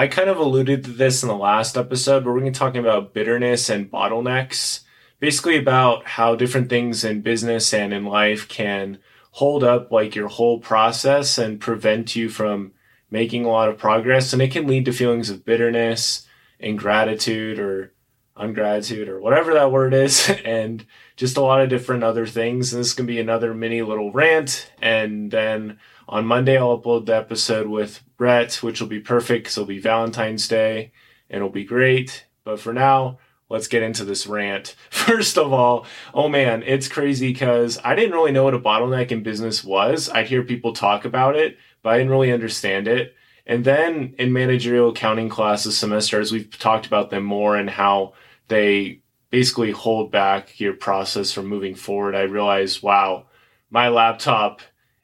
I kind of alluded to this in the last episode, but we're going to be talking about bitterness and bottlenecks. Basically, about how different things in business and in life can hold up like your whole process and prevent you from making a lot of progress. And it can lead to feelings of bitterness, ingratitude, or ungratitude, or whatever that word is, and just a lot of different other things. And this can be another mini little rant. And then on Monday, I'll upload the episode with Brett, which will be perfect because it'll be Valentine's Day and it'll be great. But for now, let's get into this rant. First of all, oh man, it's crazy because I didn't really know what a bottleneck in business was. I'd hear people talk about it, but I didn't really understand it. And then in managerial accounting class this semester, as we've talked about them more and how they basically hold back your process from moving forward, I realized, wow, my laptop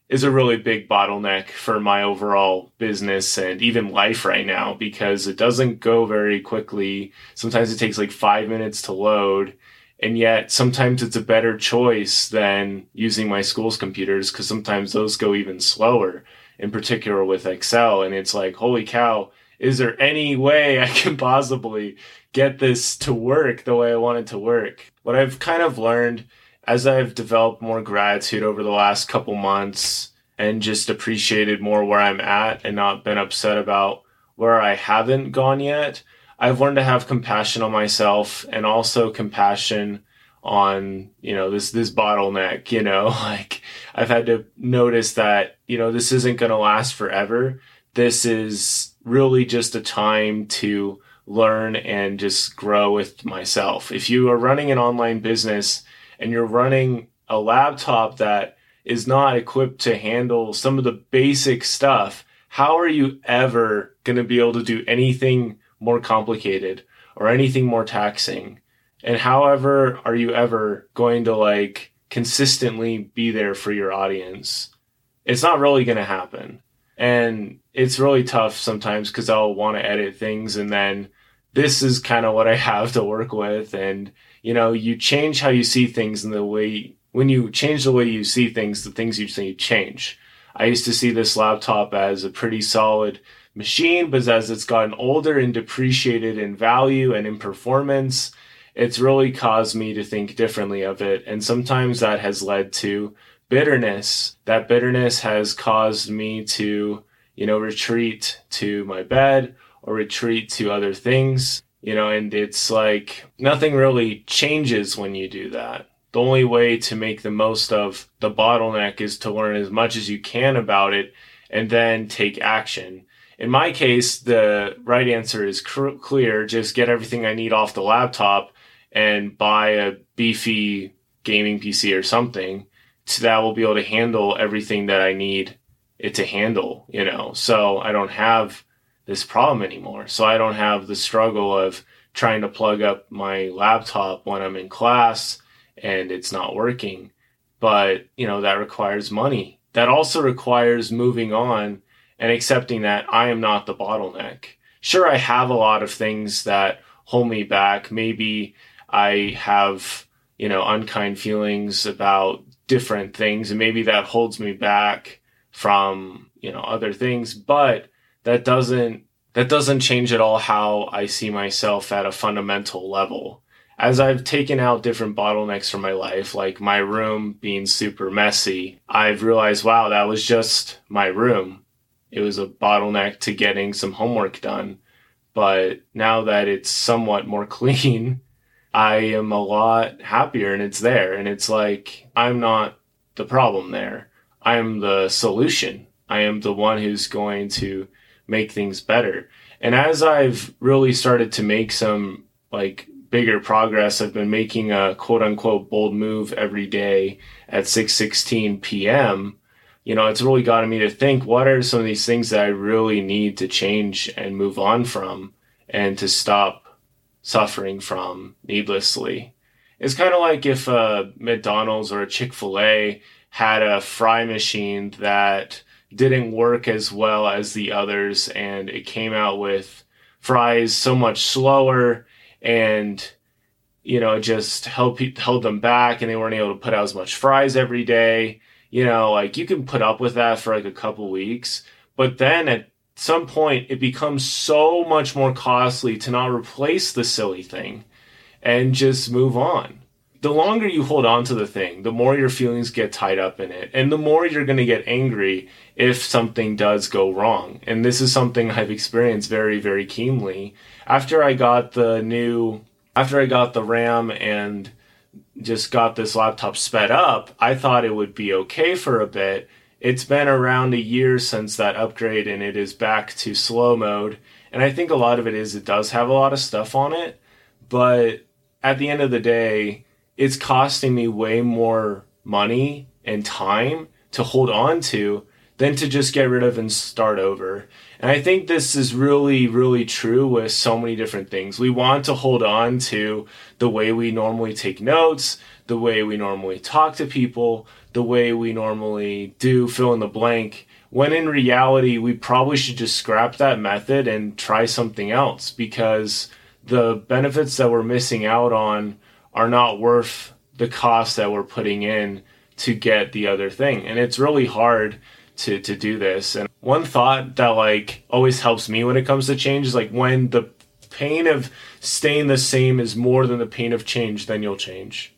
is a really big bottleneck for my overall business and even life right now because it doesn't go very quickly. Sometimes it takes like five minutes to load. And yet sometimes it's a better choice than using my school's computers because sometimes those go even slower, in particular with Excel. And it's like, holy cow, is there any way I can possibly get this to work the way I want it to work? What I've kind of learned as I've developed more gratitude over the last couple months and just appreciated more where I'm at and not been upset about where I haven't gone yet, I've learned to have compassion on myself and also compassion on, you know, this, this bottleneck, you know, like I've had to notice that, you know, this isn't going to last forever. This is really just a time to learn and just grow with myself. If you are running an online business, and you're running a laptop that is not equipped to handle some of the basic stuff, how are you ever going to be able to do anything more complicated or anything more taxing? And however are you ever going to like consistently be there for your audience? It's not really going to happen. And it's really tough sometimes because I'll want to edit things and then this is kind of what I have to work with. And you know, you change how you see things and the way, when you change the way you see things, the things you see change. I used to see this laptop as a pretty solid machine, but as it's gotten older and depreciated in value and in performance, it's really caused me to think differently of it. And sometimes that has led to bitterness. That bitterness has caused me to, you know, retreat to my bed or retreat to other things you know, and it's like nothing really changes when you do that. The only way to make the most of the bottleneck is to learn as much as you can about it and then take action. In my case, the right answer is cr- clear. Just get everything I need off the laptop and buy a beefy gaming PC or something so that will be able to handle everything that I need it to handle, you know. So I don't have this problem anymore. So I don't have the struggle of trying to plug up my laptop when I'm in class and it's not working. But, you know, that requires money. That also requires moving on and accepting that I am not the bottleneck. Sure, I have a lot of things that hold me back. Maybe I have, you know, unkind feelings about different things and maybe that holds me back from, you know, other things, but that doesn't that doesn't change at all how I see myself at a fundamental level. As I've taken out different bottlenecks from my life, like my room being super messy, I've realized, wow, that was just my room. It was a bottleneck to getting some homework done. But now that it's somewhat more clean, I am a lot happier and it's there. And it's like, I'm not the problem there. I am the solution. I am the one who's going to make things better. And as I've really started to make some like bigger progress, I've been making a quote unquote bold move every day at 6:16 p.m. You know, it's really gotten me to think what are some of these things that I really need to change and move on from and to stop suffering from needlessly. It's kind of like if a McDonald's or a Chick-fil-A had a fry machine that didn't work as well as the others, and it came out with fries so much slower, and you know, it just held held them back, and they weren't able to put out as much fries every day. You know, like you can put up with that for like a couple weeks, but then at some point it becomes so much more costly to not replace the silly thing and just move on. The longer you hold on to the thing, the more your feelings get tied up in it, and the more you're going to get angry if something does go wrong. And this is something I've experienced very, very keenly. After I got the new, after I got the RAM and just got this laptop sped up, I thought it would be okay for a bit it's been around a year since that upgrade and it is back to slow mode. And I think a lot of it is it does have a lot of stuff on it, but at the end of the day, it's costing me way more money and time to hold on to than to just get rid of and start over. And I think this is really, really true with so many different things. We want to hold on to the way we normally take notes, the way we normally talk to people, the way we normally do fill in the blank when in reality we probably should just scrap that method and try something else because the benefits that we're missing out on are not worth the cost that we're putting in to get the other thing. And it's really hard to to do this. And one thought that like always helps me when it comes to change is like when the pain of staying the same is more than the pain of change then you'll change.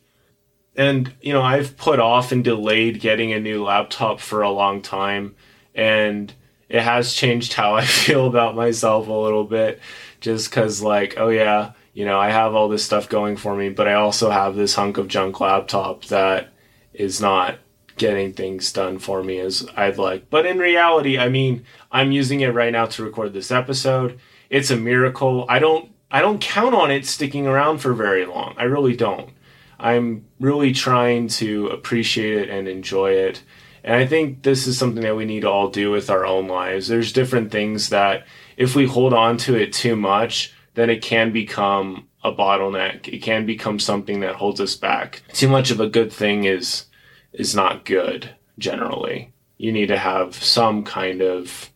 And you know I've put off and delayed getting a new laptop for a long time and it has changed how I feel about myself a little bit just cuz like oh yeah you know I have all this stuff going for me but I also have this hunk of junk laptop that is not getting things done for me as I'd like. But in reality I mean I'm using it right now to record this episode. It's a miracle. I don't I don't count on it sticking around for very long. I really don't. I'm really trying to appreciate it and enjoy it. And I think this is something that we need to all do with our own lives. There's different things that if we hold on to it too much, then it can become a bottleneck. It can become something that holds us back. Too much of a good thing is is not good generally. You need to have some kind of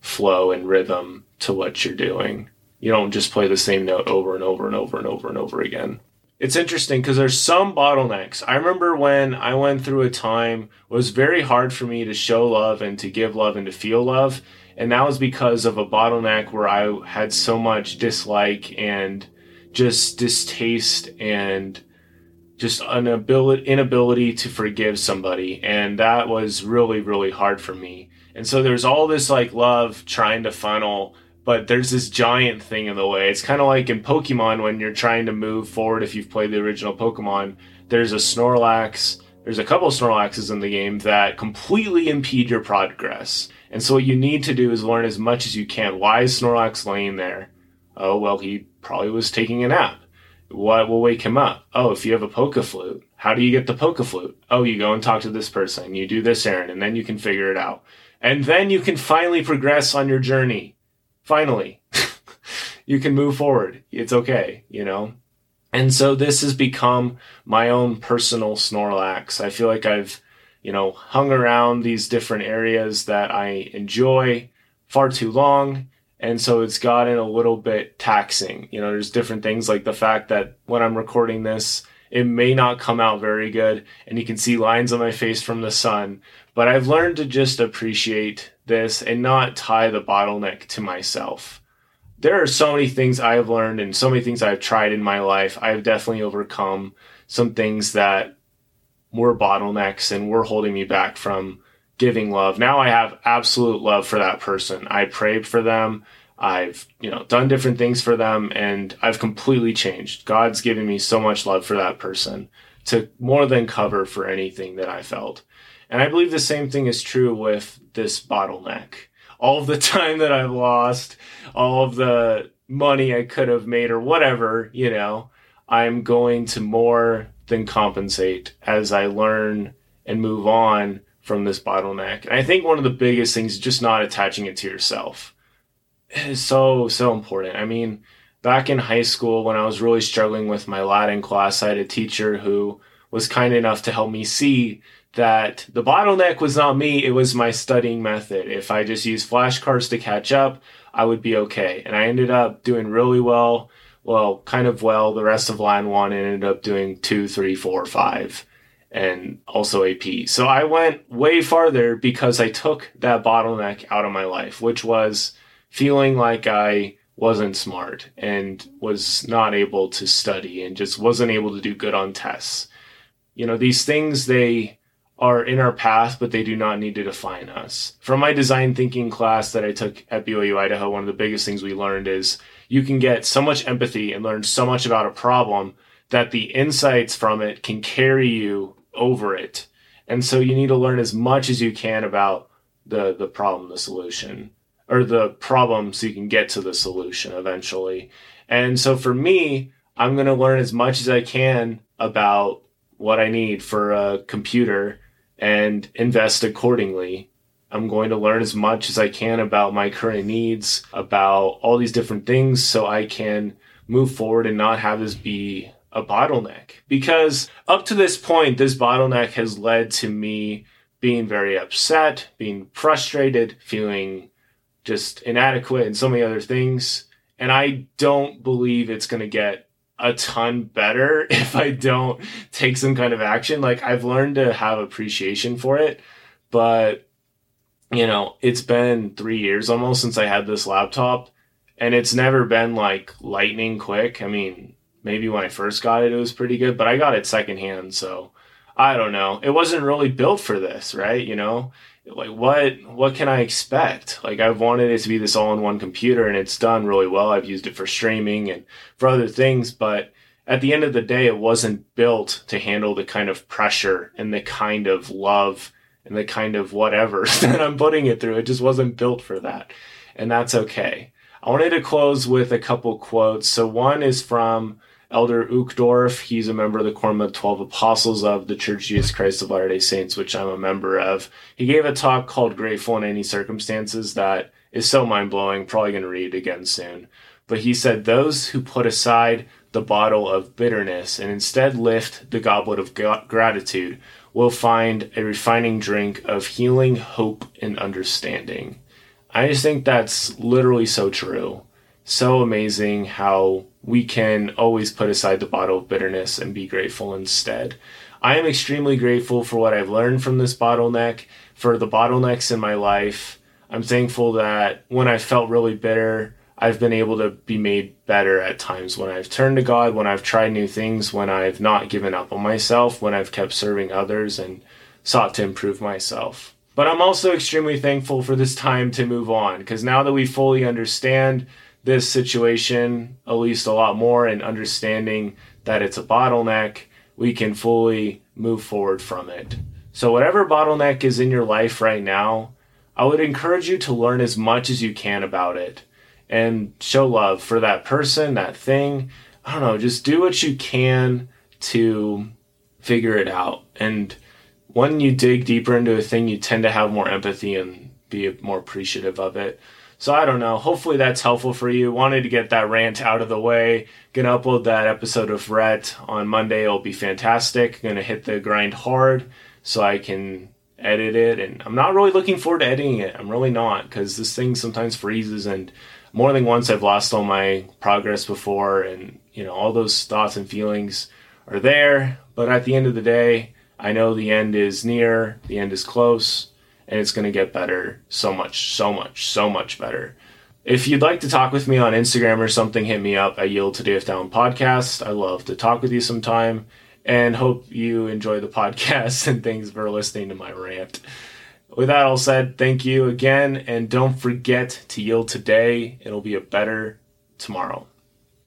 flow and rhythm to what you're doing. You don't just play the same note over and over and over and over and over again it's interesting because there's some bottlenecks. I remember when I went through a time was very hard for me to show love and to give love and to feel love. And that was because of a bottleneck where I had so much dislike and just distaste and just an ability inability to forgive somebody. And that was really, really hard for me. And so there's all this like love trying to funnel but there's this giant thing in the way. It's kind of like in Pokemon when you're trying to move forward. If you've played the original Pokemon, there's a Snorlax. There's a couple Snorlaxes in the game that completely impede your progress. And so what you need to do is learn as much as you can. Why is Snorlax laying there? Oh, well, he probably was taking a nap. What will wake him up? Oh, if you have a Poke Flute, how do you get the Poke Flute? Oh, you go and talk to this person, you do this errand, and then you can figure it out. And then you can finally progress on your journey finally, you can move forward. It's okay, you know? And so this has become my own personal Snorlax. I feel like I've, you know, hung around these different areas that I enjoy far too long. And so it's gotten a little bit taxing. You know, there's different things like the fact that when I'm recording this, it may not come out very good and you can see lines on my face from the sun. But I've learned to just appreciate this and not tie the bottleneck to myself. There are so many things I've learned and so many things I've tried in my life. I've definitely overcome some things that were bottlenecks and were holding me back from giving love. Now I have absolute love for that person. I prayed for them. I've, you know, done different things for them and I've completely changed. God's given me so much love for that person to more than cover for anything that I felt. And I believe the same thing is true with this bottleneck. All of the time that I've lost, all of the money I could have made, or whatever, you know, I'm going to more than compensate as I learn and move on from this bottleneck. And I think one of the biggest things is just not attaching it to yourself. It is so, so important. I mean, back in high school, when I was really struggling with my Latin class, I had a teacher who was kind enough to help me see that the bottleneck was not me, it was my studying method. If I just used flashcards to catch up, I would be okay. And I ended up doing really well. Well, kind of well. The rest of line one ended up doing two, three, four, five. and also AP. So I went way farther because I took that bottleneck out of my life, which was feeling like I wasn't smart and was not able to study and just wasn't able to do good on tests. You know, these things, they are in our path, but they do not need to define us. From my design thinking class that I took at BYU Idaho, one of the biggest things we learned is you can get so much empathy and learn so much about a problem that the insights from it can carry you over it. And so you need to learn as much as you can about the the problem, the solution, or the problem so you can get to the solution eventually. And so for me, I'm going to learn as much as I can about what I need for a computer and invest accordingly. I'm going to learn as much as I can about my current needs, about all these different things so I can move forward and not have this be a bottleneck. Because up to this point, this bottleneck has led to me being very upset, being frustrated, feeling just inadequate, and so many other things. And I don't believe it's going to get a ton better if I don't take some kind of action. Like I've learned to have appreciation for it, but you know, it's been three years almost since I had this laptop and it's never been like lightning quick. I mean, maybe when I first got it, it was pretty good, but I got it secondhand. So I don't know. It wasn't really built for this, right? You know, like what what can I expect? Like I've wanted it to be this all-in-one computer and it's done really well. I've used it for streaming and for other things, but at the end of the day it wasn't built to handle the kind of pressure and the kind of love and the kind of whatever that I'm putting it through. It just wasn't built for that. And that's okay. I wanted to close with a couple quotes. So one is from Elder Uchtdorf. He's a member of the Quorum of 12 Apostles of the Church of Jesus Christ of Latter-day Saints, which I'm a member of. He gave a talk called Grateful in Any Circumstances that is so mind-blowing. Probably going to read it again soon. But he said, those who put aside the bottle of bitterness and instead lift the goblet of gratitude will find a refining drink of healing, hope, and understanding. I just think that's literally so true. So amazing how we can always put aside the bottle of bitterness and be grateful instead. I am extremely grateful for what I've learned from this bottleneck, for the bottlenecks in my life. I'm thankful that when I felt really bitter, I've been able to be made better at times when I've turned to God, when I've tried new things, when I've not given up on myself, when I've kept serving others and sought to improve myself. But I'm also extremely thankful for this time to move on because now that we fully understand this situation at least a lot more and understanding that it's a bottleneck, we can fully move forward from it. So, whatever bottleneck is in your life right now, I would encourage you to learn as much as you can about it and show love for that person, that thing. I don't know, just do what you can to figure it out. And when you dig deeper into a thing, you tend to have more empathy and be more appreciative of it. So I don't know. Hopefully that's helpful for you. Wanted to get that rant out of the way. Gonna upload that episode of Rhett on Monday. It'll be fantastic. Gonna hit the grind hard so I can edit it. And I'm not really looking forward to editing it. I'm really not because this thing sometimes freezes and more than once I've lost all my progress before and you know all those thoughts and feelings are there. But at the end of the day, I know the end is near, the end is close and it's going to get better so much, so much, so much better. If you'd like to talk with me on Instagram or something, hit me up at Yield to DF Down Podcast. I love to talk with you sometime and hope you enjoy the podcast and thanks for listening to my rant. With that all said, thank you again and don't forget to yield today. It'll be a better tomorrow.